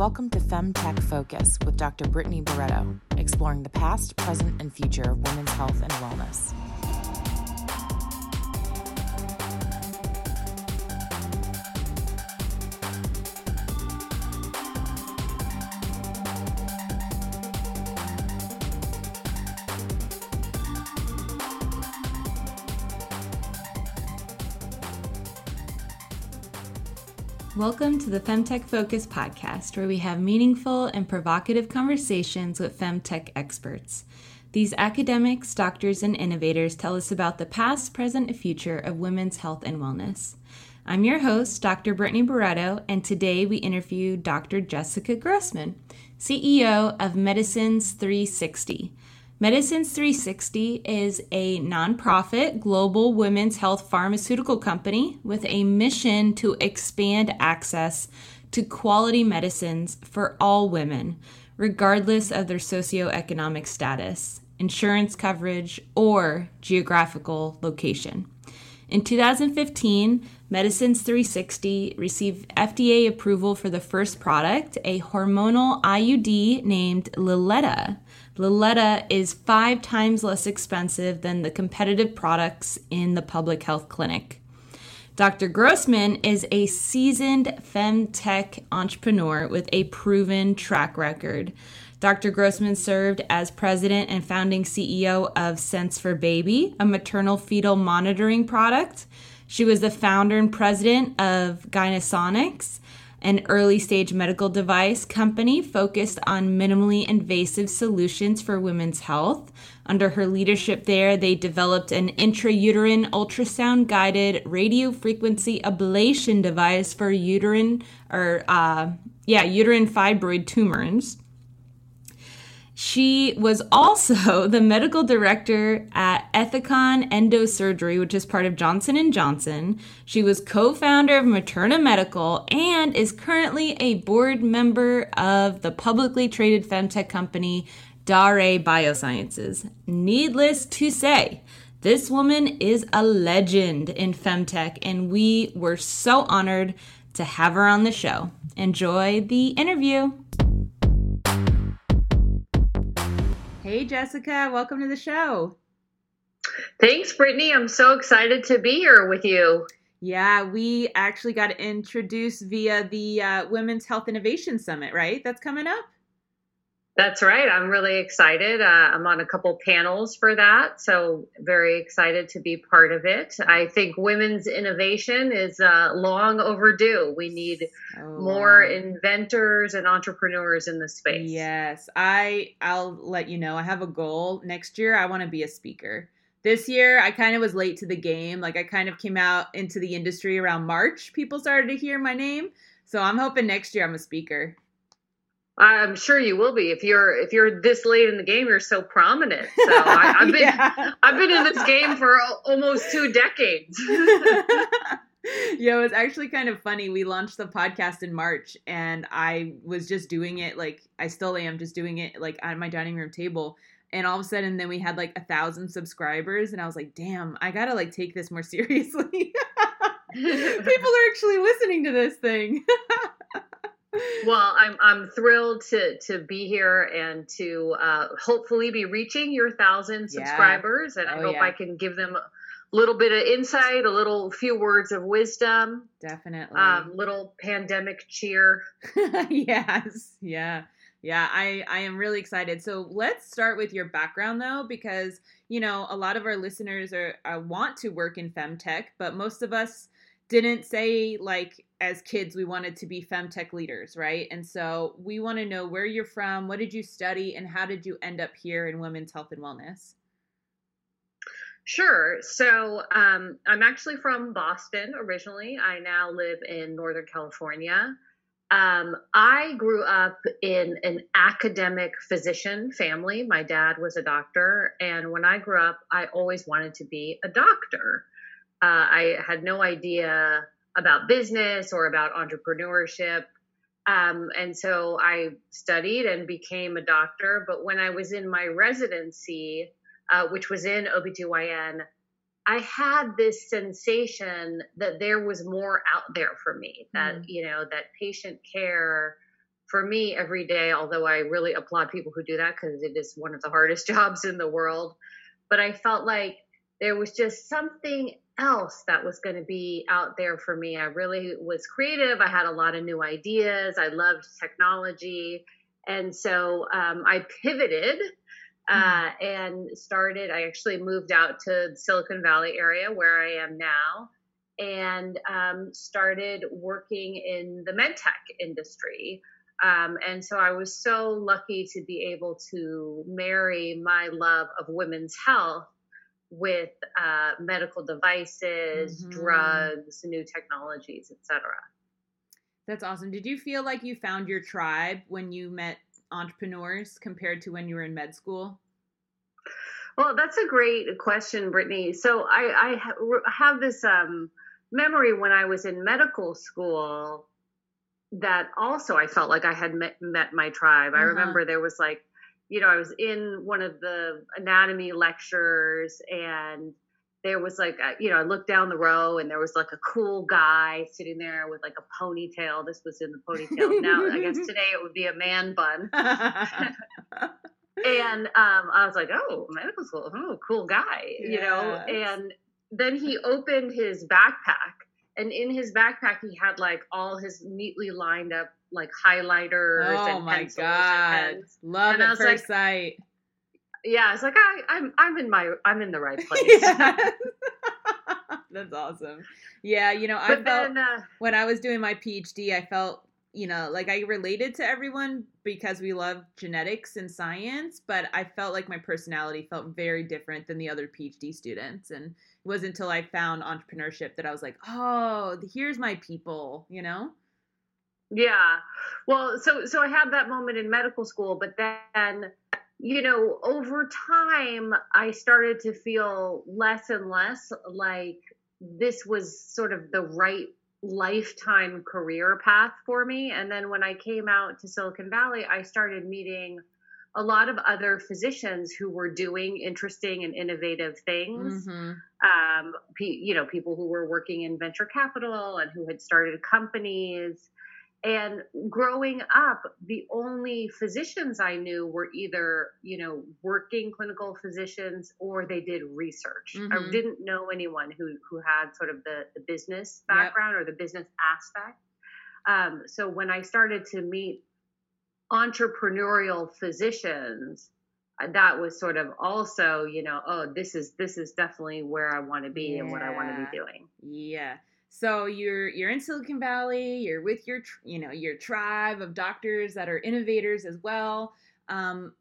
welcome to FemTech Focus with Dr. Brittany Barreto, exploring the past, present, and future of women's health and wellness. Welcome to the Femtech Focus podcast, where we have meaningful and provocative conversations with Femtech experts. These academics, doctors, and innovators tell us about the past, present, and future of women's health and wellness. I'm your host, Dr. Brittany Barreto, and today we interview Dr. Jessica Grossman, CEO of Medicines 360. Medicines 360 is a nonprofit global women's health pharmaceutical company with a mission to expand access to quality medicines for all women, regardless of their socioeconomic status, insurance coverage, or geographical location. In 2015, Medicines 360 received FDA approval for the first product, a hormonal IUD named Liletta. Liletta is five times less expensive than the competitive products in the public health clinic. Dr. Grossman is a seasoned femtech entrepreneur with a proven track record. Dr. Grossman served as president and founding CEO of Sense4Baby, a maternal fetal monitoring product. She was the founder and president of Gynesonics, an early stage medical device company focused on minimally invasive solutions for women's health. Under her leadership there, they developed an intrauterine ultrasound guided radio frequency ablation device for uterine or uh, yeah, uterine fibroid tumors. She was also the medical director at Ethicon Endosurgery, which is part of Johnson & Johnson. She was co-founder of Materna Medical and is currently a board member of the publicly traded femtech company Daré Biosciences. Needless to say, this woman is a legend in femtech and we were so honored to have her on the show. Enjoy the interview. Hey, Jessica, welcome to the show. Thanks, Brittany. I'm so excited to be here with you. Yeah, we actually got introduced via the uh, Women's Health Innovation Summit, right? That's coming up. That's right. I'm really excited. Uh, I'm on a couple panels for that, so very excited to be part of it. I think women's innovation is uh, long overdue. We need oh, more inventors and entrepreneurs in the space. Yes, I. I'll let you know. I have a goal next year. I want to be a speaker. This year, I kind of was late to the game. Like I kind of came out into the industry around March. People started to hear my name, so I'm hoping next year I'm a speaker. I'm sure you will be if you're if you're this late in the game. You're so prominent. So I, have been yeah. I've been in this game for almost two decades. yeah, it was actually kind of funny. We launched the podcast in March, and I was just doing it like I still am, just doing it like on my dining room table. And all of a sudden, then we had like a thousand subscribers, and I was like, "Damn, I gotta like take this more seriously." People are actually listening to this thing well, I'm I'm thrilled to to be here and to uh, hopefully be reaching your thousand subscribers, yeah. and I oh, hope yeah. I can give them a little bit of insight, a little few words of wisdom, definitely, um, little pandemic cheer. yes, yeah. Yeah, I, I am really excited. So let's start with your background though, because you know a lot of our listeners are, are want to work in femtech, but most of us didn't say like as kids we wanted to be femtech leaders, right? And so we want to know where you're from, what did you study, and how did you end up here in women's health and wellness? Sure. So um, I'm actually from Boston originally. I now live in Northern California. Um, I grew up in an academic physician family. My dad was a doctor. And when I grew up, I always wanted to be a doctor. Uh, I had no idea about business or about entrepreneurship. Um, and so I studied and became a doctor. But when I was in my residency, uh, which was in OBGYN, I had this sensation that there was more out there for me, that, mm. you know, that patient care for me every day, although I really applaud people who do that because it is one of the hardest jobs in the world, but I felt like there was just something else that was going to be out there for me. I really was creative. I had a lot of new ideas. I loved technology. And so um, I pivoted uh, mm-hmm. and started. I actually moved out to the Silicon Valley area where I am now and um, started working in the medtech industry. Um, and so I was so lucky to be able to marry my love of women's health with uh, medical devices, mm-hmm. drugs, new technologies, etc. That's awesome. Did you feel like you found your tribe when you met entrepreneurs compared to when you were in med school? Well, that's a great question, Brittany. So I, I have this um, memory when I was in medical school that also I felt like I had met, met my tribe. Uh-huh. I remember there was like, you know, I was in one of the anatomy lectures and there was like, a, you know, I looked down the row and there was like a cool guy sitting there with like a ponytail. This was in the ponytail. now, I guess today it would be a man bun. and um, I was like, oh, medical school, oh, cool guy, yes. you know. And then he opened his backpack, and in his backpack he had like all his neatly lined up like highlighters oh and my god, love and at first like, sight. Yeah, it's like I, I'm I'm in my I'm in the right place. That's awesome. Yeah, you know, I but felt then, uh, when I was doing my PhD, I felt you know, like I related to everyone because we love genetics and science, but I felt like my personality felt very different than the other PhD students. And it wasn't until I found entrepreneurship that I was like, oh, here's my people, you know? Yeah. Well, so so I had that moment in medical school, but then you know, over time I started to feel less and less like this was sort of the right lifetime career path for me. And then when I came out to Silicon Valley, I started meeting a lot of other physicians who were doing interesting and innovative things. Mm-hmm. Um, you know, people who were working in venture capital and who had started companies. And growing up, the only physicians I knew were either, you know, working clinical physicians or they did research. Mm-hmm. I didn't know anyone who, who had sort of the, the business background yep. or the business aspect. Um, so when I started to meet entrepreneurial physicians, uh, that was sort of also, you know, oh, this is this is definitely where I want to be yeah. and what I want to be doing. Yeah. So you're you're in Silicon Valley. You're with your you know your tribe of doctors that are innovators as well. Um,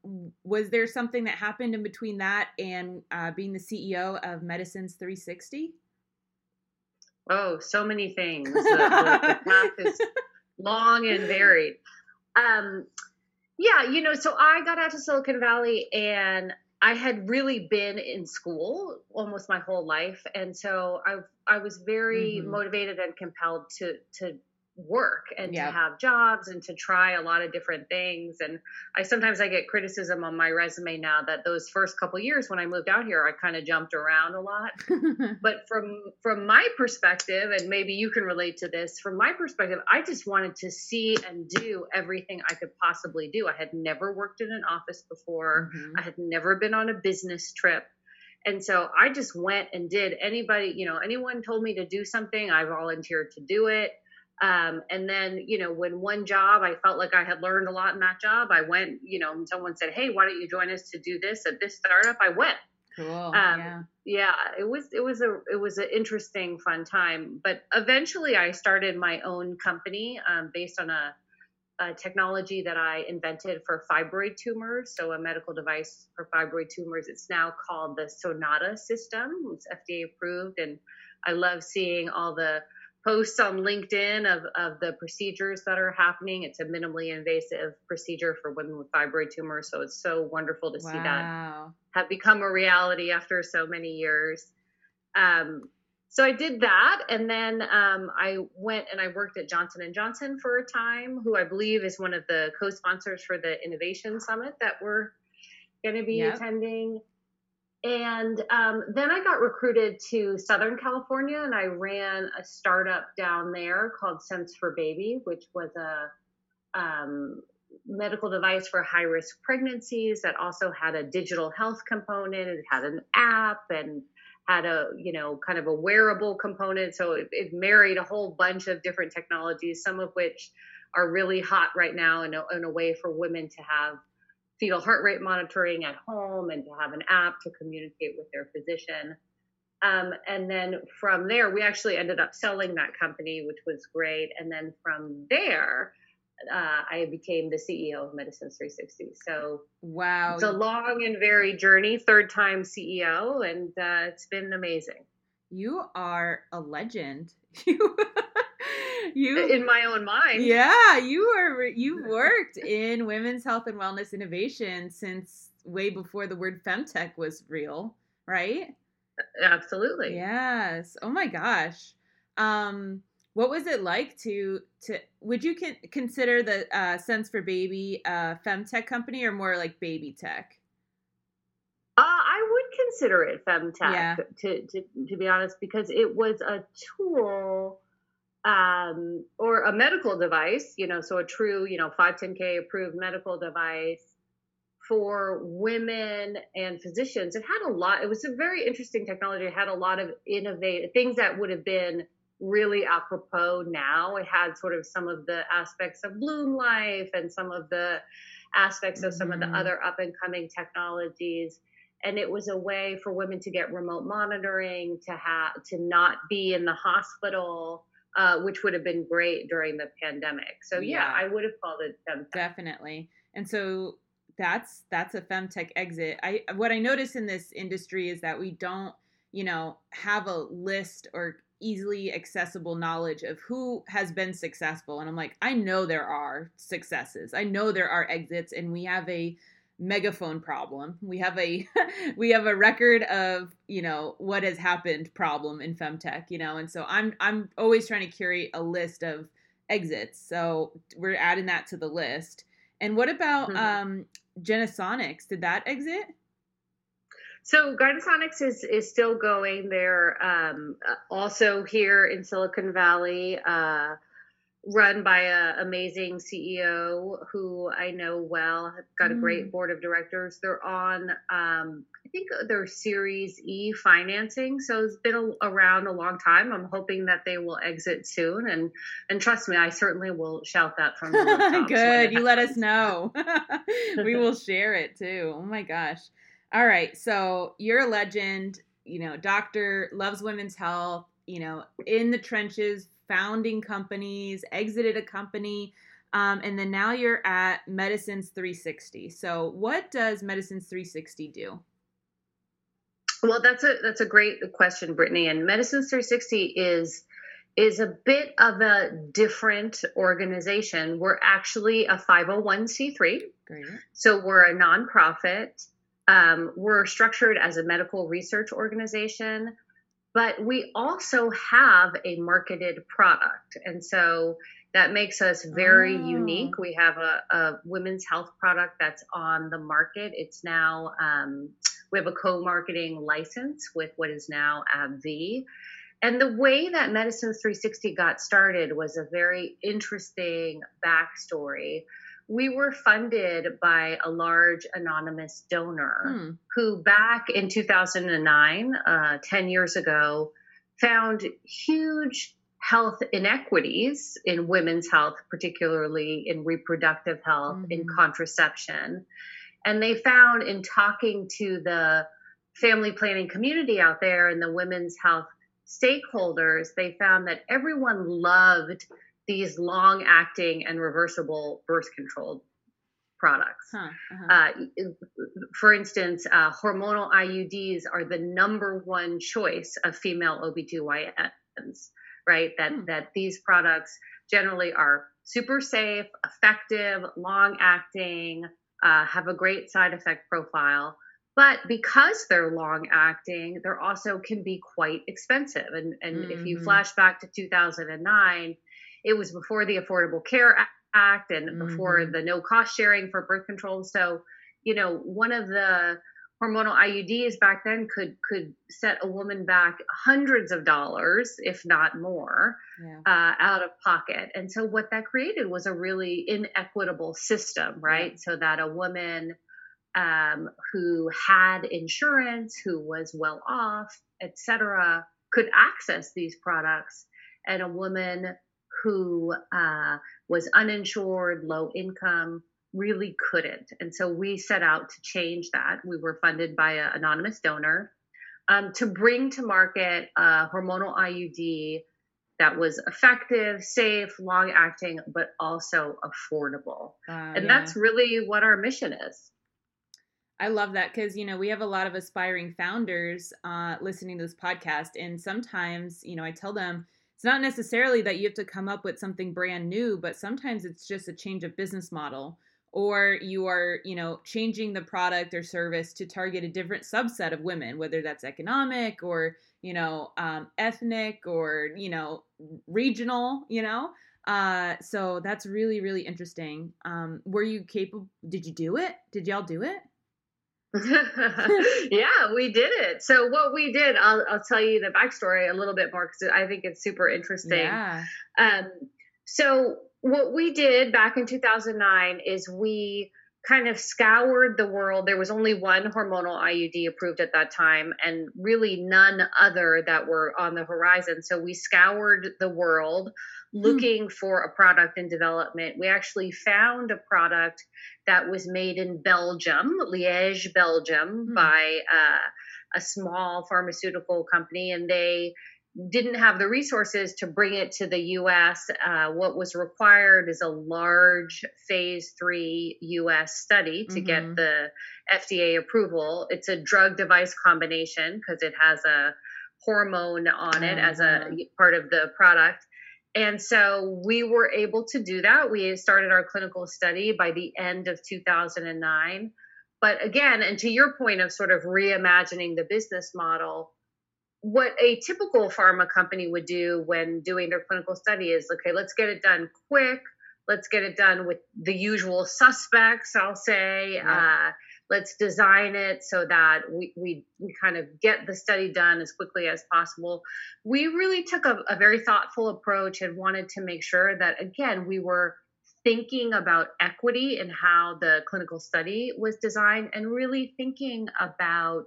was there something that happened in between that and uh, being the CEO of Medicines 360? Oh, so many things. the, path is long and varied. Um, yeah, you know, so I got out to Silicon Valley and I had really been in school almost my whole life, and so I I was very mm-hmm. motivated and compelled to to work and to have jobs and to try a lot of different things and i sometimes i get criticism on my resume now that those first couple years when i moved out here i kind of jumped around a lot. But from from my perspective and maybe you can relate to this from my perspective i just wanted to see and do everything i could possibly do. I had never worked in an office before. Mm-hmm. i had never been on a business trip. And so I just went and did anybody, you know, anyone told me to do something, I volunteered to do it. Um, and then, you know, when one job, I felt like I had learned a lot in that job. I went, you know, someone said, Hey, why don't you join us to do this at this startup? I went. Cool. Um, yeah. yeah, it was, it was a, it was an interesting, fun time, but eventually I started my own company, um, based on a, a technology that I invented for fibroid tumors. So a medical device for fibroid tumors. It's now called the Sonata system. It's FDA approved. And I love seeing all the posts on LinkedIn of, of the procedures that are happening. It's a minimally invasive procedure for women with fibroid tumors. So it's so wonderful to wow. see that have become a reality after so many years. Um, so I did that, and then um, I went and I worked at Johnson and Johnson for a time, who I believe is one of the co-sponsors for the Innovation Summit that we're going to be yep. attending. And um, then I got recruited to Southern California and I ran a startup down there called Sense4Baby, which was a um, medical device for high risk pregnancies that also had a digital health component. It had an app and had a you know kind of a wearable component. So it, it married a whole bunch of different technologies, some of which are really hot right now in a, a way for women to have fetal heart rate monitoring at home and to have an app to communicate with their physician. Um, and then from there, we actually ended up selling that company, which was great. And then from there, uh, I became the CEO of Medicines 360. So wow, it's a long and varied journey. Third time CEO, and uh, it's been amazing. You are a legend. You, you in my own mind. Yeah, you are. You worked in women's health and wellness innovation since way before the word femtech was real, right? Absolutely. Yes. Oh my gosh. Um, what was it like to to? Would you con- consider the uh, Sense4Baby uh, femtech company or more like baby tech? Uh, I would consider it femtech yeah. to, to to be honest, because it was a tool um, or a medical device, you know, so a true, you know, 510K approved medical device for women and physicians. It had a lot, it was a very interesting technology. It had a lot of innovative things that would have been really apropos now. It had sort of some of the aspects of Bloomlife and some of the aspects of some mm-hmm. of the mm-hmm. other up and coming technologies and it was a way for women to get remote monitoring to have to not be in the hospital uh, which would have been great during the pandemic. So yeah, yeah I would have called it femtech. Definitely. And so that's that's a femtech exit. I what I notice in this industry is that we don't, you know, have a list or easily accessible knowledge of who has been successful. And I'm like, I know there are successes. I know there are exits and we have a megaphone problem. We have a we have a record of, you know, what has happened problem in femtech, you know. And so I'm I'm always trying to curate a list of exits. So we're adding that to the list. And what about mm-hmm. um Gynesonics? Did that exit? So Gynesonics is is still going. They're um, also here in Silicon Valley. Uh, run by an amazing CEO who I know well. Have got a great mm. board of directors. They're on, um, I think their Series E financing, so it's been a, around a long time. I'm hoping that they will exit soon, and and trust me, I certainly will shout that from the Good, you let us know. we will share it too. Oh my gosh! All right, so you're a legend. You know, doctor loves women's health. You know, in the trenches founding companies, exited a company, um, and then now you're at Medicines 360. So, what does Medicines 360 do? Well, that's a that's a great question, Brittany. And Medicines 360 is is a bit of a different organization. We're actually a 501c3. Great. So we're a nonprofit. Um, we're structured as a medical research organization but we also have a marketed product. And so that makes us very oh. unique. We have a, a, women's health product that's on the market. It's now, um, we have a co marketing license with what is now AbbVie. And the way that Medicines 360 got started was a very interesting backstory we were funded by a large anonymous donor hmm. who, back in 2009, uh, 10 years ago, found huge health inequities in women's health, particularly in reproductive health, mm-hmm. in contraception. And they found in talking to the family planning community out there and the women's health stakeholders, they found that everyone loved these long acting and reversible birth control products. Huh, uh-huh. uh, for instance, uh, hormonal IUDs are the number one choice of female OBGYNs, right? That, hmm. that these products generally are super safe, effective, long acting, uh, have a great side effect profile. But because they're long acting, they're also can be quite expensive. And, and mm-hmm. if you mm-hmm. flash back to 2009, it was before the Affordable Care Act and mm-hmm. before the no cost sharing for birth control. So, you know, one of the hormonal IUDs back then could could set a woman back hundreds of dollars, if not more, yeah. uh, out of pocket. And so what that created was a really inequitable system, right? Yeah. So that a woman um, who had insurance, who was well off, etc., could access these products, and a woman who uh, was uninsured, low income, really couldn't. And so we set out to change that. We were funded by an anonymous donor um, to bring to market a hormonal IUD that was effective, safe, long acting, but also affordable. Uh, and yeah. that's really what our mission is. I love that because you know we have a lot of aspiring founders uh, listening to this podcast, and sometimes you know I tell them it's not necessarily that you have to come up with something brand new, but sometimes it's just a change of business model or you are you know changing the product or service to target a different subset of women whether that's economic or you know um, ethnic or you know regional you know? Uh, so that's really really interesting. Um, were you capable did you do it? Did y'all do it yeah, we did it. So what we did, I'll, I'll tell you the backstory a little bit more because I think it's super interesting. Yeah. Um, so what we did back in 2009 is we kind of scoured the world. There was only one hormonal IUD approved at that time, and really none other that were on the horizon. So we scoured the world hmm. looking hmm. for a product in development. We actually found a product that was made in Belgium, Liège, Belgium, hmm. by uh, a small pharmaceutical company, and they didn't have the resources to bring it to the US. Uh, what was required is a large phase three US study to mm-hmm. get the FDA approval. It's a drug device combination because it has a hormone on it as a uh-huh. part of the product. And so we were able to do that. We started our clinical study by the end of 2009. But again, and to your point of sort of reimagining the business model, what a typical pharma company would do when doing their clinical study is okay, let's get it done quick. Let's get it done with the usual suspects, I'll say. Yeah. Uh, let's design it so that we, we, we kind of get the study done as quickly as possible. We really took a, a very thoughtful approach and wanted to make sure that, again, we were thinking about equity and how the clinical study was designed and really thinking about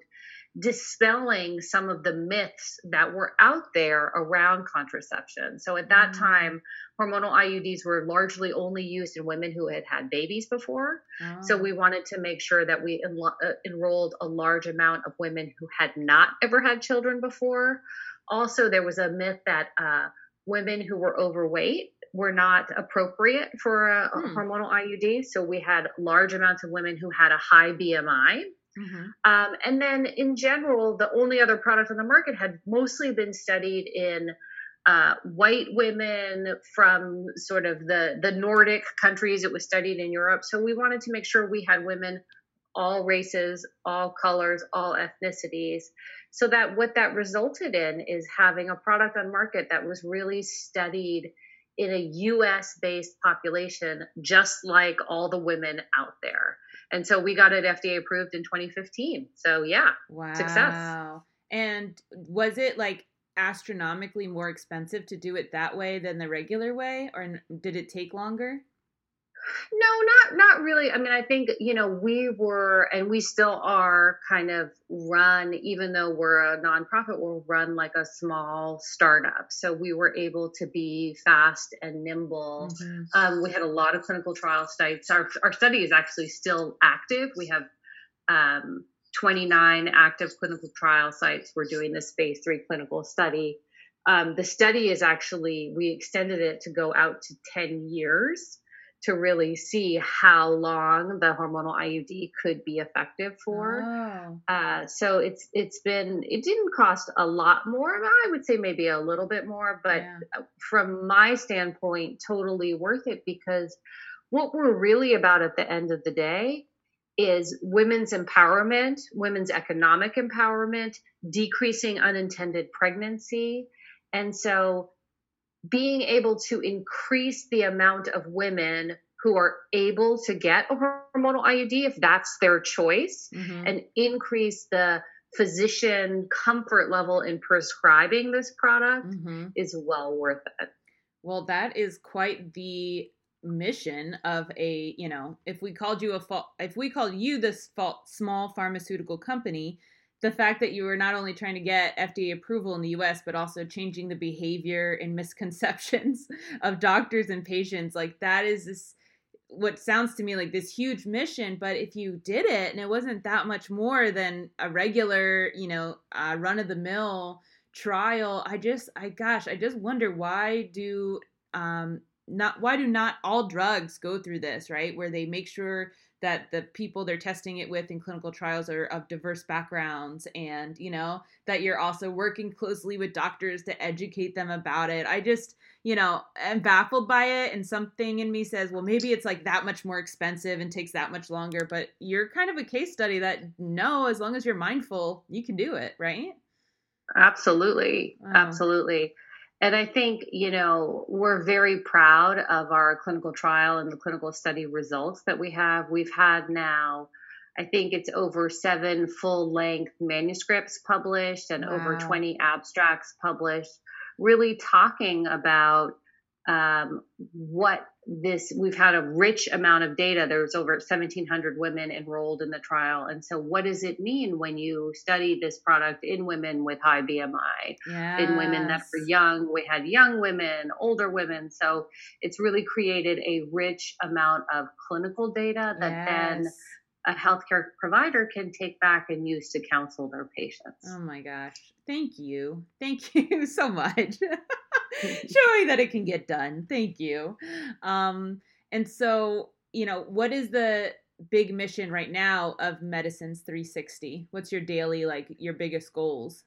dispelling some of the myths that were out there around contraception. So at that mm. time, hormonal IUDs were largely only used in women who had had babies before. Oh. So we wanted to make sure that we enlo- uh, enrolled a large amount of women who had not ever had children before. Also, there was a myth that uh, women who were overweight were not appropriate for a, a hmm. hormonal IUD. So we had large amounts of women who had a high BMI Mm-hmm. Um, and then in general, the only other product on the market had mostly been studied in uh, white women from sort of the, the Nordic countries. It was studied in Europe. So we wanted to make sure we had women, all races, all colors, all ethnicities. So that what that resulted in is having a product on market that was really studied in a US based population, just like all the women out there. And so we got it FDA approved in 2015. So yeah, wow. success. And was it like astronomically more expensive to do it that way than the regular way, or did it take longer? No, not not really. I mean, I think you know we were and we still are kind of run, even though we're a nonprofit, we're run like a small startup. So we were able to be fast and nimble. Mm-hmm. Um, we had a lot of clinical trial sites. Our our study is actually still active. We have um, 29 active clinical trial sites. We're doing this phase three clinical study. Um, the study is actually we extended it to go out to 10 years to really see how long the hormonal IUD could be effective for. Oh. Uh, so it's it's been it didn't cost a lot more. I would say maybe a little bit more, but yeah. from my standpoint, totally worth it because what we're really about at the end of the day is women's empowerment, women's economic empowerment, decreasing unintended pregnancy. And so being able to increase the amount of women who are able to get a hormonal IUD if that's their choice mm-hmm. and increase the physician comfort level in prescribing this product mm-hmm. is well worth it. Well, that is quite the mission of a, you know, if we called you a if we called you this small pharmaceutical company, the fact that you were not only trying to get FDA approval in the US, but also changing the behavior and misconceptions of doctors and patients, like that is this what sounds to me like this huge mission but if you did it and it wasn't that much more than a regular you know uh, run of the mill trial i just i gosh i just wonder why do um not why do not all drugs go through this right? Where they make sure that the people they're testing it with in clinical trials are of diverse backgrounds and you know that you're also working closely with doctors to educate them about it. I just you know am baffled by it and something in me says well maybe it's like that much more expensive and takes that much longer but you're kind of a case study that no as long as you're mindful you can do it right? Absolutely. Wow. absolutely and I think, you know, we're very proud of our clinical trial and the clinical study results that we have. We've had now, I think it's over seven full length manuscripts published and wow. over 20 abstracts published, really talking about um, what this we've had a rich amount of data there's over 1700 women enrolled in the trial and so what does it mean when you study this product in women with high bmi yes. in women that are young we had young women older women so it's really created a rich amount of clinical data that yes. then a healthcare provider can take back and use to counsel their patients. Oh my gosh. Thank you. Thank you so much. showing that it can get done. Thank you. Um, and so, you know, what is the big mission right now of Medicines 360? What's your daily, like, your biggest goals?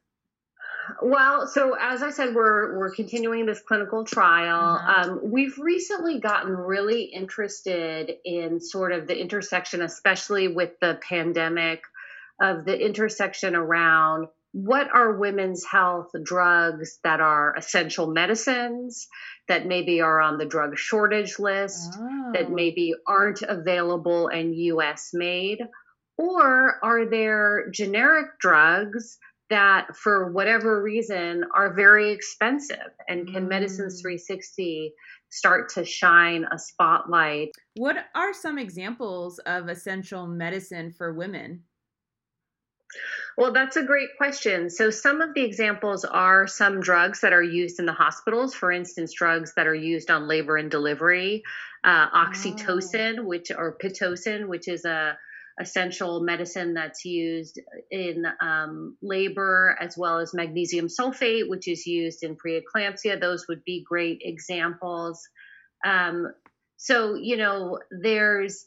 Well, so as I said, we're we're continuing this clinical trial. Mm-hmm. Um, we've recently gotten really interested in sort of the intersection, especially with the pandemic, of the intersection around what are women's health drugs that are essential medicines that maybe are on the drug shortage list oh. that maybe aren't available and US made or are there generic drugs that for whatever reason are very expensive and can mm. medicines 360 start to shine a spotlight what are some examples of essential medicine for women well, that's a great question. So, some of the examples are some drugs that are used in the hospitals, for instance, drugs that are used on labor and delivery, uh, oxytocin, oh. which or pitocin, which is a essential medicine that's used in um, labor, as well as magnesium sulfate, which is used in preeclampsia. Those would be great examples. Um, so, you know, there's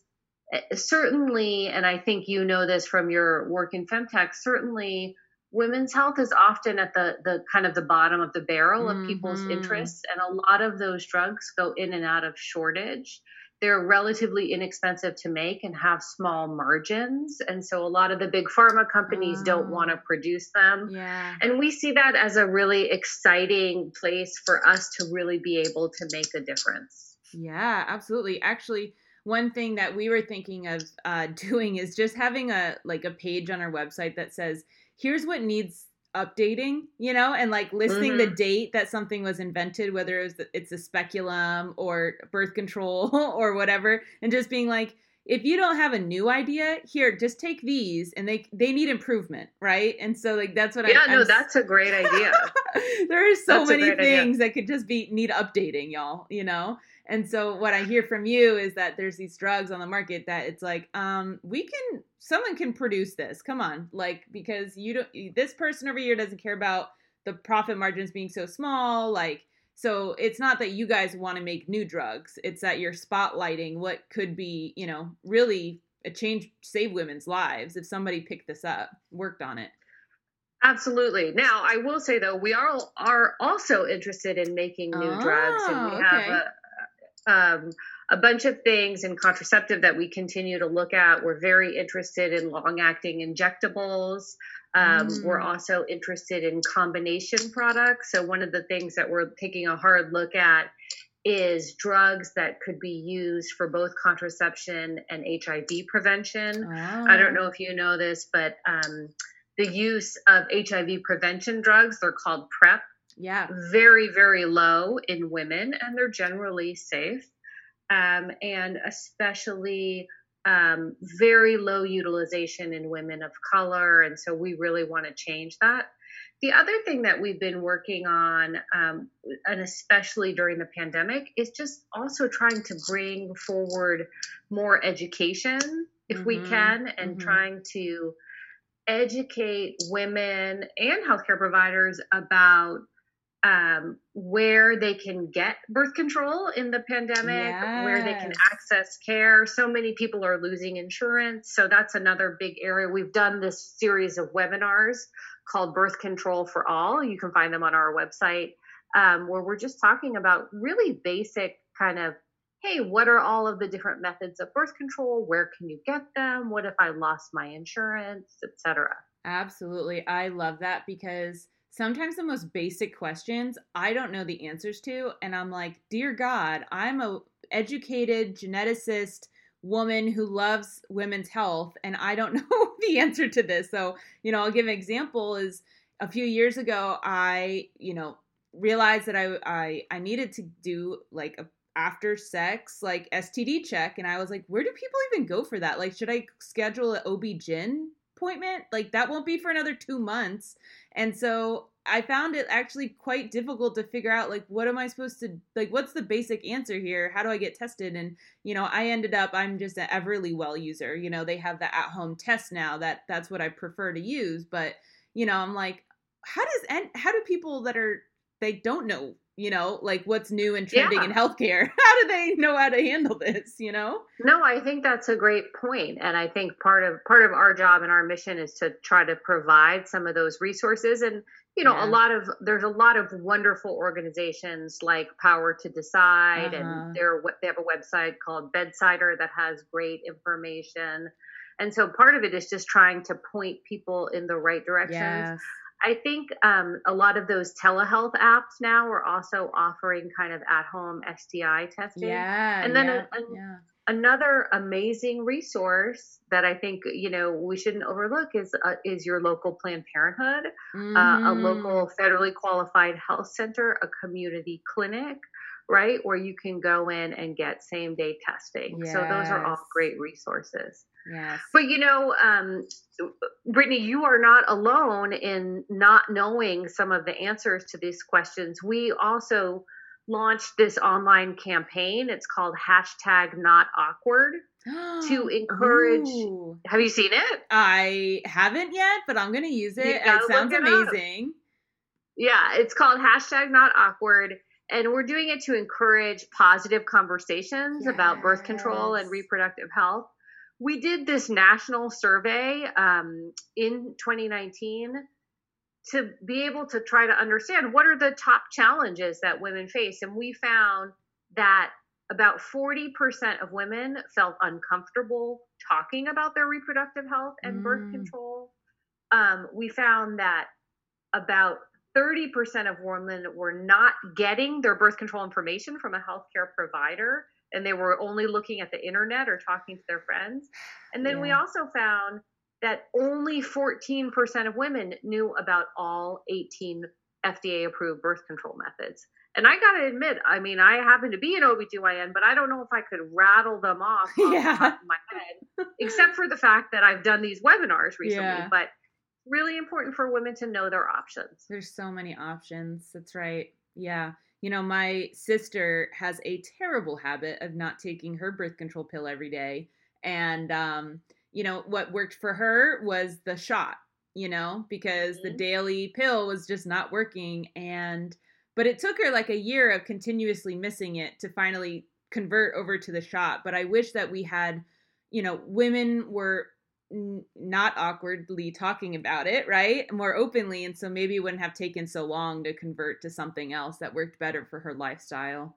certainly, and I think you know this from your work in femtech, certainly women's health is often at the the kind of the bottom of the barrel of mm-hmm. people's interests and a lot of those drugs go in and out of shortage they're relatively inexpensive to make and have small margins and so a lot of the big pharma companies oh. don't want to produce them yeah. and we see that as a really exciting place for us to really be able to make a difference yeah absolutely actually one thing that we were thinking of uh, doing is just having a like a page on our website that says here's what needs updating you know and like listing mm-hmm. the date that something was invented whether it's, it's a speculum or birth control or whatever and just being like if you don't have a new idea here just take these and they they need improvement right and so like that's what yeah I, yeah no I'm, that's a great idea there are so that's many things idea. that could just be need updating y'all you know and so what I hear from you is that there's these drugs on the market that it's like, um, we can someone can produce this. Come on. Like because you don't this person over here doesn't care about the profit margins being so small, like so it's not that you guys want to make new drugs. It's that you're spotlighting what could be, you know, really a change save women's lives if somebody picked this up, worked on it. Absolutely. Now, I will say though, we are are also interested in making new oh, drugs, and we oh, have a, um, a bunch of things in contraceptive that we continue to look at. We're very interested in long acting injectables. Um, mm. We're also interested in combination products. So, one of the things that we're taking a hard look at is drugs that could be used for both contraception and HIV prevention. I don't know oh. if you know this, but um, the use of HIV prevention drugs, they're called PrEP. Yeah. Very, very low in women, and they're generally safe. Um, and especially um, very low utilization in women of color. And so we really want to change that. The other thing that we've been working on, um, and especially during the pandemic, is just also trying to bring forward more education if mm-hmm. we can, and mm-hmm. trying to educate women and healthcare providers about um, where they can get birth control in the pandemic, yes. where they can access care. So many people are losing insurance. So that's another big area. We've done this series of webinars called Birth Control for All. You can find them on our website, um, where we're just talking about really basic kind of hey, what are all of the different methods of birth control? Where can you get them? What if I lost my insurance, etc. Absolutely. I love that because sometimes the most basic questions I don't know the answers to and I'm like, "Dear God, I'm a educated geneticist woman who loves women's health and I don't know the answer to this. So, you know, I'll give an example is a few years ago I, you know, realized that I I I needed to do like a after sex like STD check and I was like, where do people even go for that? Like should I schedule an OB-GYN appointment? Like that won't be for another 2 months. And so I found it actually quite difficult to figure out like what am I supposed to like what's the basic answer here? How do I get tested? And you know, I ended up I'm just an Everlywell user. You know, they have the at-home test now that that's what I prefer to use, but you know, I'm like how does and how do people that are they don't know, you know, like what's new and trending yeah. in healthcare? How do they know how to handle this, you know? No, I think that's a great point and I think part of part of our job and our mission is to try to provide some of those resources and you know yeah. a lot of there's a lot of wonderful organizations like power to decide uh-huh. and they're what they have a website called bedsider that has great information and so part of it is just trying to point people in the right directions yes. I think um, a lot of those telehealth apps now are also offering kind of at home sti testing yeah and then yeah, a, a, yeah another amazing resource that I think you know we shouldn't overlook is uh, is your local Planned Parenthood, mm. uh, a local mm. federally qualified health center, a community clinic, right, where you can go in and get same day testing. Yes. So those are all great resources. Yes. But you know, um, Brittany, you are not alone in not knowing some of the answers to these questions. We also launched this online campaign. It's called hashtag not awkward to encourage. Ooh. Have you seen it? I haven't yet, but I'm going to use it. It sounds it amazing. Up. Yeah, it's called hashtag not awkward. And we're doing it to encourage positive conversations yes. about birth control and reproductive health. We did this national survey um, in 2019 to be able to try to understand what are the top challenges that women face. And we found that about 40% of women felt uncomfortable talking about their reproductive health and mm. birth control. Um, we found that about 30% of women were not getting their birth control information from a healthcare provider and they were only looking at the internet or talking to their friends. And then yeah. we also found that only 14% of women knew about all 18 FDA approved birth control methods. And I got to admit, I mean, I happen to be an OBGYN, but I don't know if I could rattle them off off yeah. the top of my head, except for the fact that I've done these webinars recently. Yeah. But really important for women to know their options. There's so many options. That's right. Yeah. You know, my sister has a terrible habit of not taking her birth control pill every day. And, um, you know, what worked for her was the shot, you know, because mm-hmm. the daily pill was just not working. And, but it took her like a year of continuously missing it to finally convert over to the shot. But I wish that we had, you know, women were not awkwardly talking about it, right? More openly. And so maybe it wouldn't have taken so long to convert to something else that worked better for her lifestyle.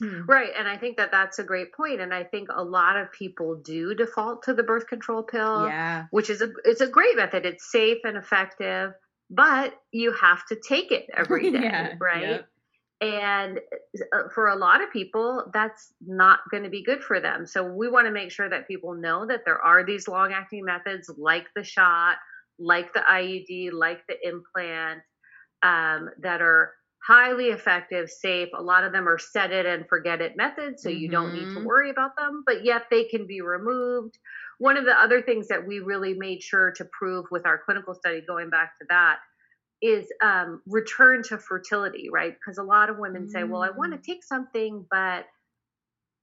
Hmm. Right. And I think that that's a great point. And I think a lot of people do default to the birth control pill, yeah. which is a, it's a great method. It's safe and effective, but you have to take it every day. yeah, right. Yep. And uh, for a lot of people, that's not going to be good for them. So we want to make sure that people know that there are these long acting methods like the shot, like the IUD, like the implant, um, that are highly effective, safe. A lot of them are set it and forget it methods, so mm-hmm. you don't need to mm-hmm. worry about them, but yet they can be removed. One of the other things that we really made sure to prove with our clinical study, going back to that, is um, return to fertility, right? Because a lot of women mm. say, well, I want to mm. take something, but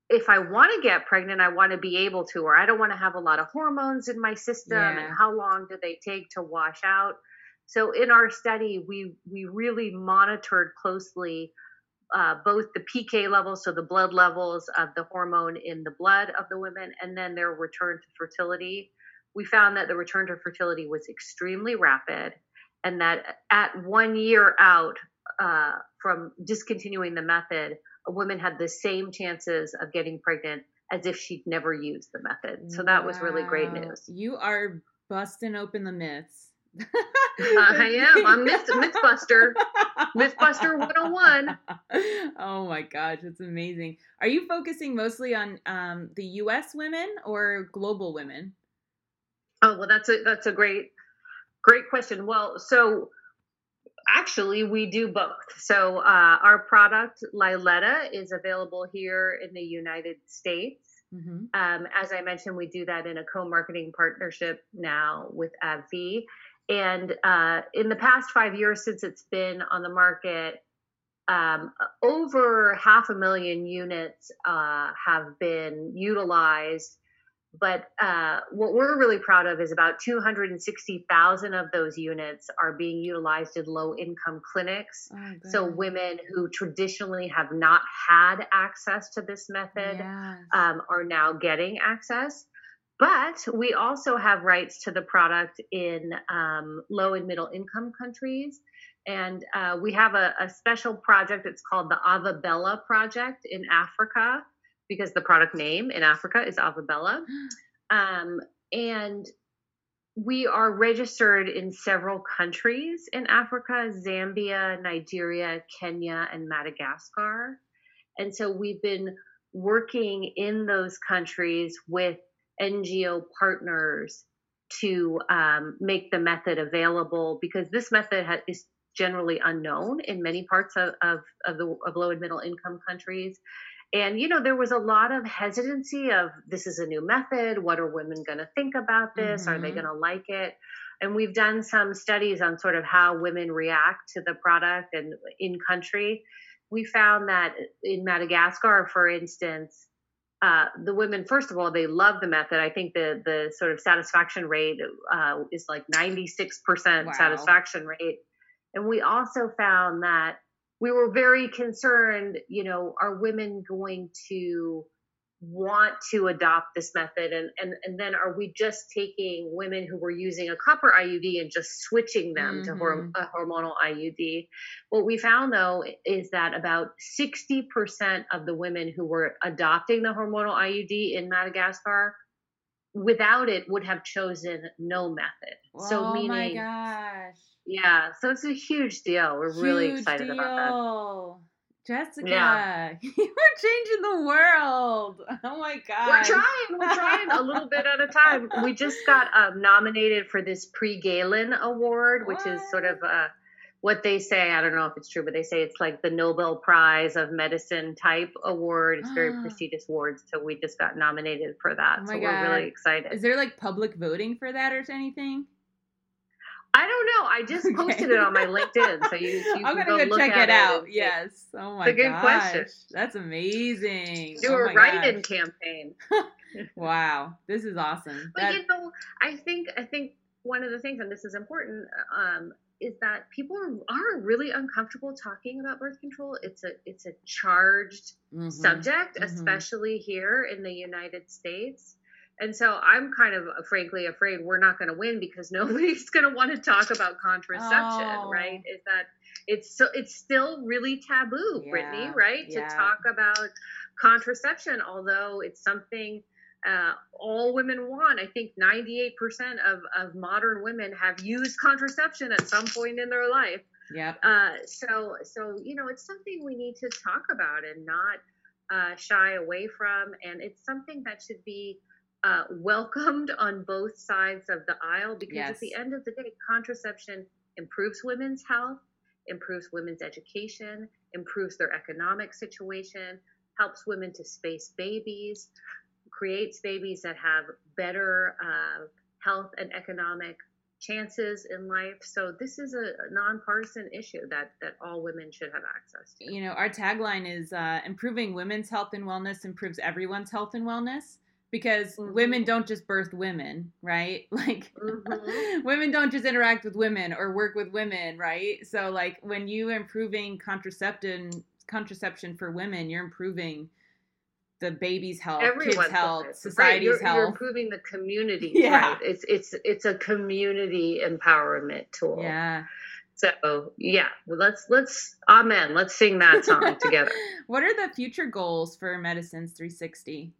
if I want to get pregnant, I want to be able to, or I don't want to have a lot of hormones in my system. Yeah. And how long do they take to wash out? So in our study, we we really monitored closely uh, both the PK levels, so the blood levels of the hormone in the blood of the women, and then their return to fertility. We found that the return to fertility was extremely rapid, and that at one year out uh, from discontinuing the method, a woman had the same chances of getting pregnant as if she'd never used the method. So that wow. was really great news. You are busting open the myths. I am. I'm Myth, Mythbuster. Mythbuster 101. Oh my gosh, it's amazing. Are you focusing mostly on um, the U.S. women or global women? Oh well, that's a that's a great great question. Well, so actually we do both. So uh, our product Liletta is available here in the United States. Mm-hmm. Um, as I mentioned, we do that in a co-marketing partnership now with AbbVie. And uh, in the past five years since it's been on the market, um, over half a million units uh, have been utilized. But uh, what we're really proud of is about 260,000 of those units are being utilized in low income clinics. Oh, so, women who traditionally have not had access to this method yes. um, are now getting access. But we also have rights to the product in um, low and middle income countries. And uh, we have a, a, special project. It's called the Avibela Project in Africa because the product name in Africa is Avibela. Um, and we are registered in several countries in Africa Zambia, Nigeria, Kenya, and Madagascar. And so we've been working in those countries with NGO partners to um, make the method available because this method ha- is generally unknown in many parts of, of, of the of low and middle income countries. And you know, there was a lot of hesitancy of this is a new method. What are women going to think about this? Mm-hmm. Are they mm-hmm. going to like it? And we've done some studies on sort of how women react to the product and in country. We found that in Madagascar, for instance, uh, the women, first of all, they love the method. I think the the sort of satisfaction rate uh, is like 96% wow. satisfaction rate. And we also found that we were very concerned, you know, are women going to want to adopt this method? And, and and then are we just taking women who were using a copper IUD and just switching them mm-hmm. to a hormonal IUD what we found though is that about 60% of the women who were adopting the hormonal IUD in Madagascar without it would have chosen no method. So meaning oh my gosh yeah so it's a huge deal we're huge really excited deal. about that Oh Jessica, yeah. you are changing the world. Oh my god. We're trying. We're trying a little bit at a time. We just got um, nominated for this Prix Galien Award, which is sort of uh, what they say. I don't know if it's true, but they say it's like the Nobel Prize of Medicine type award. It's very prestigious award. So we just got nominated for that. Oh so god. we're really excited. Is there like public voting for that or anything? I don't know. I just posted okay. it on my LinkedIn, so you, you I'm gonna go, go check it out. yes. Oh my god. good question. That's amazing. Do oh a write-in campaign. wow, this is awesome. But that... you know, I think I think one of the things, and this is important, um, is that people are, are really uncomfortable talking about birth control. It's a it's a charged mm-hmm. subject, mm-hmm. especially here in the United States. And so I'm kind of uh, frankly afraid we're not going to win because nobody's going to want to talk about contraception, oh. right? Is that it's so it's still really taboo, yeah. Brittany, right? Yeah. To talk about contraception, although it's something uh, all women want. I think 98% of, of modern women have used contraception at some point in their life. Yeah. Uh, so so you know, it's something we need to talk about and not uh, shy away from, and it's something that should be uh, welcomed on both sides of the aisle because yes. at the end of the day, contraception improves women's health, improves women's education, improves their economic situation, helps women to space babies, creates babies that have better uh, health and economic chances in life. So this is a nonpartisan issue that that all women should have access to. You know, our tagline is uh, improving women's health and wellness improves everyone's health and wellness because mm-hmm. women don't just birth women, right? Like mm-hmm. women don't just interact with women or work with women, right? So like when you improving contraception contraception for women, you're improving the baby's health, Everyone's kids' health, society's right. you're, health. You're improving the community. Yeah. Right. It's it's it's a community empowerment tool. Yeah. So yeah, let's let's amen. Let's sing that song together. What are the future goals for Medicines 360?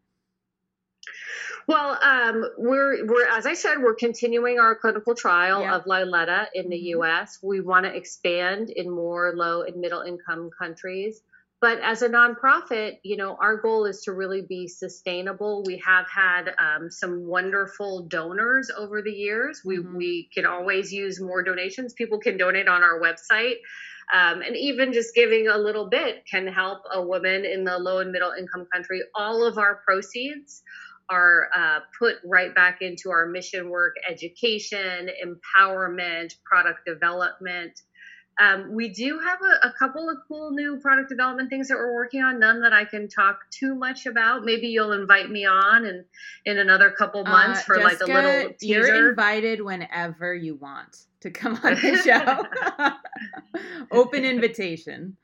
Well, um, we're we're as I said, we're continuing our clinical trial yeah. of Liletta in the mm-hmm. U.S. We want to expand in more low and middle income countries. But as a nonprofit, you know, our goal is to really be sustainable. We have had um, some wonderful donors over the years. We mm-hmm. we can always use more donations. People can donate on our website. Um, and even just giving a little bit can help a woman in the low and middle income country. All of our proceeds are uh, put right back into our mission work, education, empowerment, product development. Um, we do have a, a, couple of cool new product development things that we're working on. None that I can talk too much about. Maybe you'll invite me on and in another couple uh, months uh, for Jessica, like a little teaser. You're invited whenever you want to come on the show. Open invitation.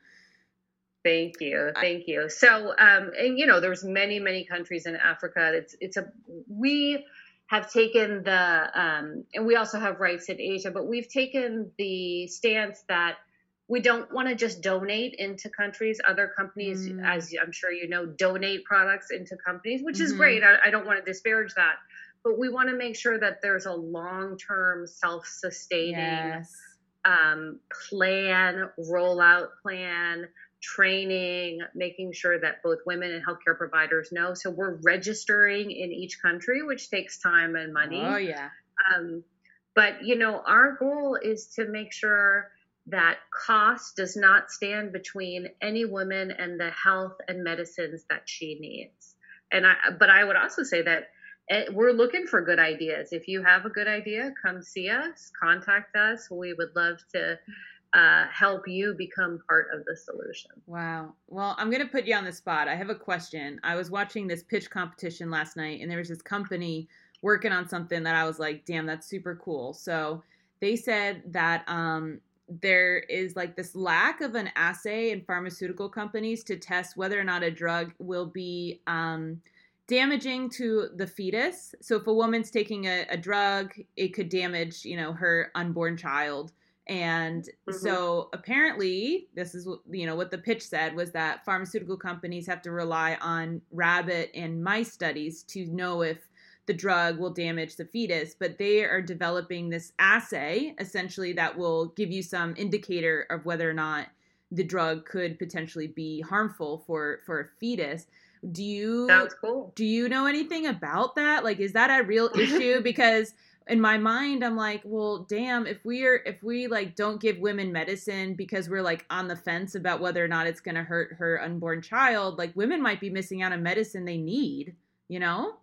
Thank you, thank you. So, um, and you know, there's many, many countries in Africa. It's it's a we have taken the um, and we also have rights in Asia, but we've taken the stance that we don't want to just donate into countries. Other companies, mm. as I'm sure you know, donate products into companies, which mm-hmm. is great. I, I don't want to disparage that, but we want to make sure that there's a long-term, self-sustaining yes. um, plan, rollout plan training, making sure that both women and healthcare providers know. So we're registering in each country, which takes time and money. Oh, yeah. Um, but, you know, our goal is to make sure that cost does not stand between any woman and the health and medicines that she needs. And I, but I would also say that eh, we're looking for good ideas. If you have a good idea, come see us, contact us. We would love to uh, help you become part of the solution. Wow. Well, I'm going to put you on the spot. I have a question. I was watching this pitch competition last night, and there was this company working on something that I was like, damn, that's super cool. So they said that um, there is like this lack of an assay in pharmaceutical companies to test whether or not a drug will be. Um, damaging to the fetus. So if a woman's taking a, a drug, it could damage, you know, her unborn child and mm-hmm. so apparently this is you know what the pitch said was that pharmaceutical companies have to rely on rabbit and mice studies to know if the drug will damage the fetus but they are developing this assay essentially that will give you some indicator of whether or not the drug could potentially be harmful for for a fetus do you Sounds cool. do you know anything about that like is that a real issue because in my mind i'm like well damn if we're if we like don't give women medicine because we're like on the fence about whether or not it's going to hurt her unborn child like women might be missing out on medicine they need you know?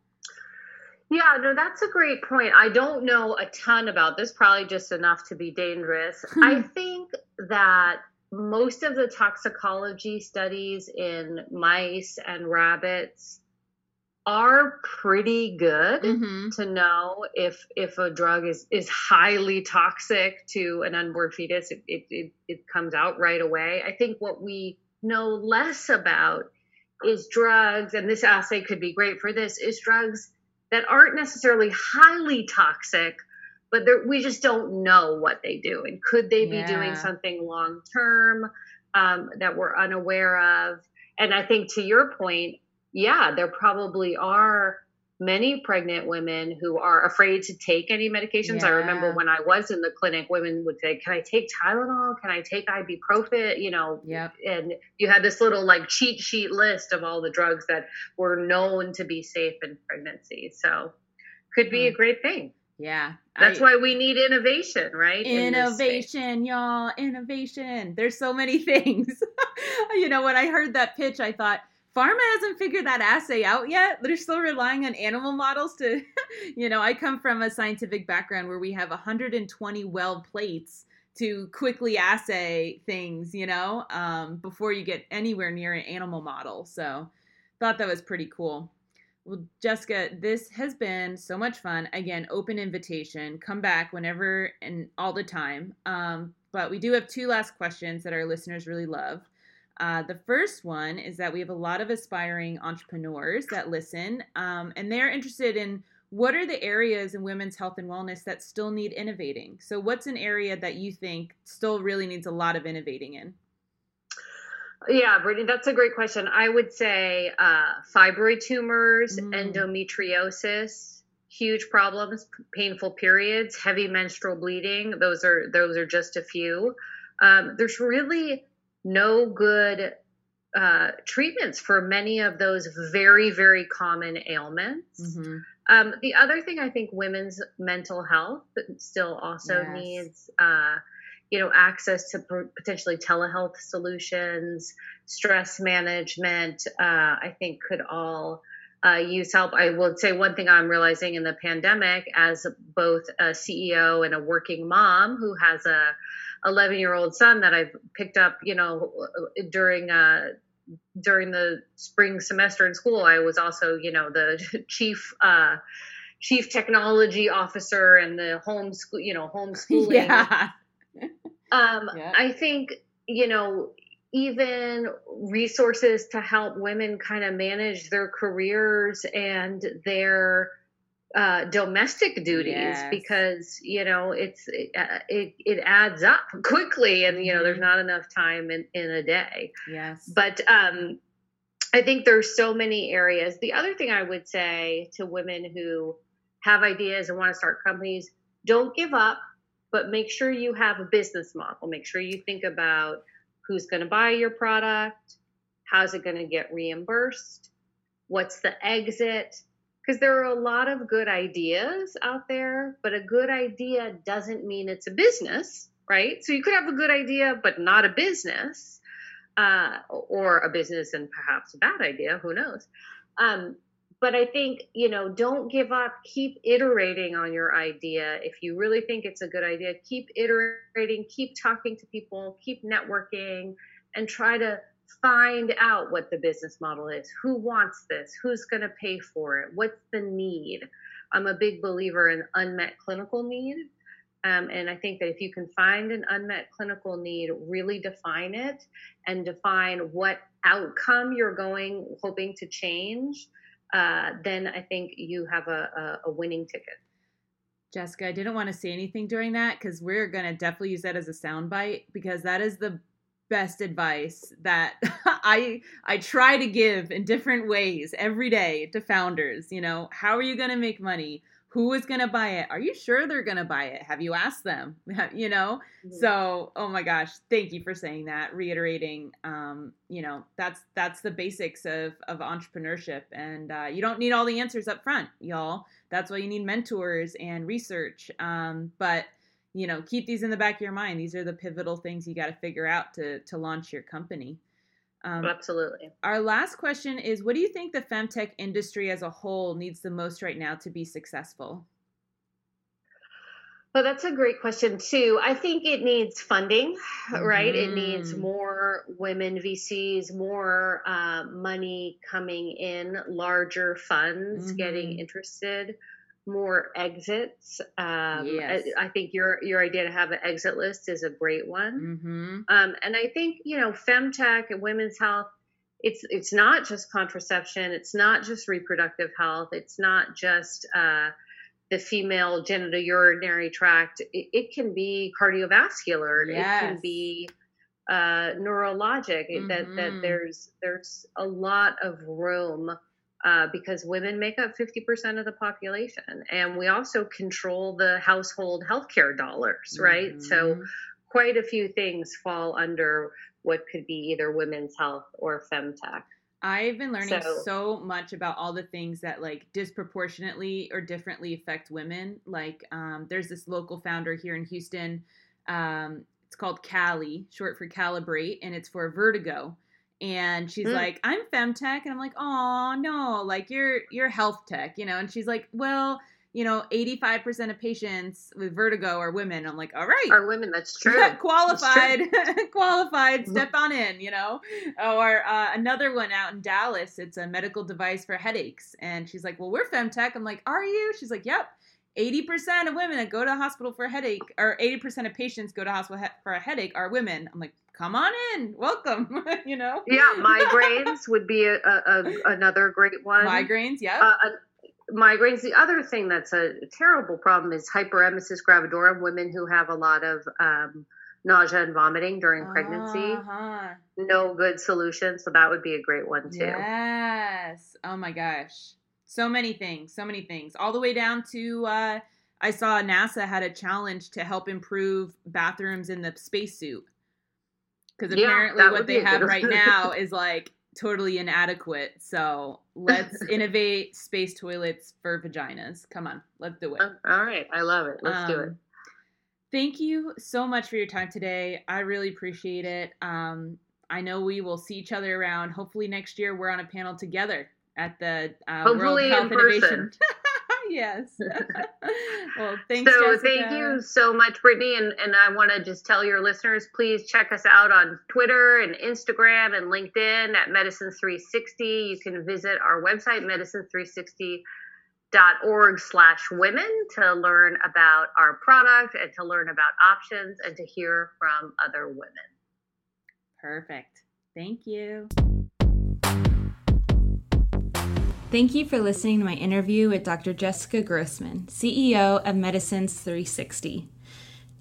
Yeah no that's a great point. I don't know a ton about this probably just enough to be dangerous. I hmm. think that most of the toxicology studies in mice and rabbits are pretty good mm-hmm. to know if if a drug is is highly toxic to an unborn fetus it, it, it, it comes out right away i think what we know less about is drugs and this assay could be great for this is drugs that aren't necessarily highly toxic but we just don't know what they do and could they yeah. be doing something long term um, that we're unaware of and i think to your point yeah, there probably are many pregnant women who are afraid to take any medications. Yeah. I remember when I was in the clinic, women would say, "Can I take Tylenol? Can I take ibuprofen?" You know, yeah. And you had this little like cheat sheet list of all the drugs that were known to be safe in pregnancy. So, could be mm. a great thing. Yeah. That's I, why we need innovation, right? Innovation, in y'all. Innovation. There's so many things. you know, when I heard that pitch, I thought, pharma hasn't figured that assay out yet. They're still relying on animal models to, you know, I come from a scientific background where we have 120 well plates to quickly assay things, you know, um, before you get anywhere near an animal model. So thought that was pretty cool. Well, Jessica, this has been so much fun. Again, open invitation. Come back whenever and all the time. Um, but we do have two last questions that our listeners really love. Uh, the first one is that we have a lot of aspiring entrepreneurs that listen, um, and they're interested in what are the areas in women's health and wellness that still need innovating. So, what's an area that you think still really needs a lot of innovating in? Yeah, Brittany, that's a great question. I would say uh, fibroid tumors, mm. endometriosis, huge problems, painful periods, heavy menstrual bleeding. Those are those are just a few. Um, there's really no good uh, treatments for many of those very, very common ailments. Mm-hmm. Um, the other thing I think women's mental health still also yes. needs, uh, you know, access to potentially telehealth solutions, stress management. Uh, I think could all uh, use help. I will say one thing I'm realizing in the pandemic, as both a CEO and a working mom who has a 11 year old son that I've picked up, you know, during uh, during the spring semester in school. I was also, you know, the chief uh, chief technology officer and the homeschool, you know, homeschooling. Yeah. um, yeah. I think, you know, even resources to help women kind of manage their careers and their uh, domestic duties yes. because you know it's it, uh, it, it adds up quickly and you know there's mm-hmm. not enough time in in a day yes but um i think there's so many areas the other thing i would say to women who have ideas and want to start companies don't give up but make sure you have a business model make sure you think about who's going to buy your product how's it going to get reimbursed what's the exit because there are a lot of good ideas out there, but a good idea doesn't mean it's a business, right? So you could have a good idea, but not a business, uh, or a business and perhaps a bad idea, who knows? Um, but I think, you know, don't give up. Keep iterating on your idea. If you really think it's a good idea, keep iterating, keep talking to people, keep networking, and try to find out what the business model is. Who wants this? Who's going to pay for it? What's the need? I'm a big believer in unmet clinical need. Um, and I think that if you can find an unmet clinical need, really define it and define what outcome you're going, hoping to change, uh, then I think you have a, a, a winning ticket. Jessica, I didn't want to say anything during that because we're going to definitely use that as a soundbite because that is the best advice that I I try to give in different ways every day to founders. You know, how are you going to make money? Who is going to buy it? Are you sure they're going to buy it? Have you asked them? you know, mm-hmm. so oh my gosh, thank you for saying that. Reiterating, um, you know, that's that's the basics of of entrepreneurship, and uh, you don't need all the answers up front, y'all. That's why you need mentors and research. Um, but you know keep these in the back of your mind these are the pivotal things you got to figure out to to launch your company um, absolutely our last question is what do you think the femtech industry as a whole needs the most right now to be successful well, that's a great question too. I think it needs funding, right? Mm-hmm. It needs mm-hmm. more women VCs, more uh, money coming in, larger funds mm-hmm. getting interested more exits. Um, yes. I, I, think your your idea to have an exit list is a great one. Mm-hmm. Um, and I think you know femtech and women's health. It's it's not just contraception. It's not just reproductive health. It's not just uh, the female genital urinary tract. It, it can be cardiovascular. Yes. It can be uh, neurologic. Mm-hmm. That that mm-hmm. there's there's a lot of room uh, because women make up 50% of the population. And we also control the household healthcare dollars, right? Mm-hmm. So, quite a few things fall under what could be either women's health or femtech. I've been learning so, so, much about all the things that like disproportionately or differently affect women. Like, um, there's this local founder here in Houston. Um, it's called Cali, short for Calibrate, and it's for vertigo and she's mm. like i'm femtech and i'm like oh no like you're you're health tech you know and she's like well you know 85% of patients with vertigo are women i'm like all right are women that's true qualified that's true. qualified mm-hmm. step on in you know or uh, another one out in dallas it's a medical device for headaches and she's like well we're femtech i'm like are you she's like yep 80% of women that go to the hospital for a headache or 80% of patients go to hospital for a headache are women i'm like come on in, welcome. you know. Yeah, migraines would be a, a, another great one. Migraines, yeah. Uh, migraines. The other thing that's a terrible problem is hyperemesis gravidarum. Women who have a lot of um, nausea and vomiting during pregnancy. Uh-huh. No good solution. So that would be a great one too. Yes. Oh my gosh. So many things. So many things. All the way down to. Uh, I saw NASA had a challenge to help improve bathrooms in the spacesuit because apparently yeah, what they have right now is like totally inadequate. So let's innovate space toilets for vaginas. Come on, let's do it. Uh, all right, I love it. Let's um, do it. Um, thank you so much for your time today. I really appreciate it. Um, I know we will see each other around. Hopefully next year we're on a panel together at the uh, World Health Innovation. yes. well, thanks. So Jessica. thank you so much, Brittany, and and I want to just tell your listeners, please check us out on Twitter and Instagram and LinkedIn at Medicine 360. You can visit our website, Medicine 360 dot org slash women to learn about our product and to learn about options and to hear from other women perfect thank you Thank you for listening to my interview with Dr. Jessica Grossman, CEO of Medicines 360.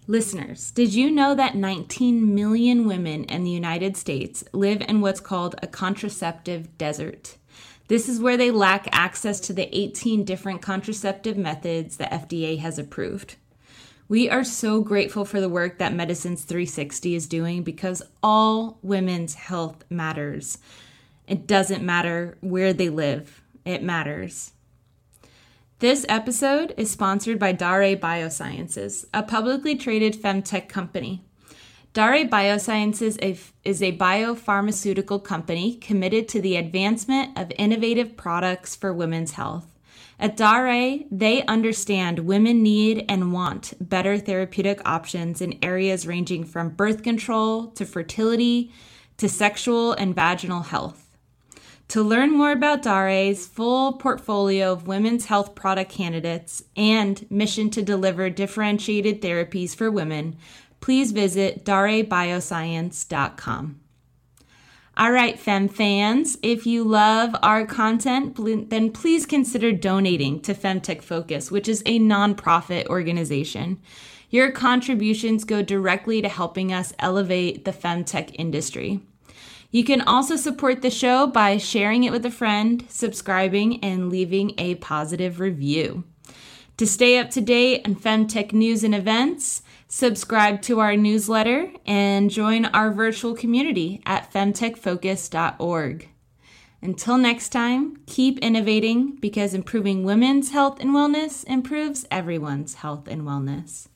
Listeners, did you know that 19 million women in the United States live in what's called a contraceptive desert? This is where they lack access to the 18 different contraceptive methods the FDA has approved. We are so grateful for the work that Medicines 360 is doing because all women's health matters. It doesn't matter where they live it matters. This episode is sponsored by Daré Biosciences, a publicly traded femtech company. Daré Biosciences is a biopharmaceutical company committed to the advancement of innovative products for women's health. At Daré, they understand women need and want better therapeutic options in areas ranging from birth control to fertility to sexual and vaginal health. To learn more about Daré's full portfolio of women's health product candidates and mission to deliver differentiated therapies for women, please visit darebioscience.com. All right, Fem fans, if you love our content, then please consider donating to Femtech Focus, which is a nonprofit organization. Your contributions go directly to helping us elevate the femtech industry. You can also support the show by sharing it with a friend, subscribing, and leaving a positive review. To stay up to date on Femtech news and events, subscribe to our newsletter and join our virtual community at femtechfocus.org. Until next time, keep innovating because improving women's health and wellness improves everyone's health and wellness.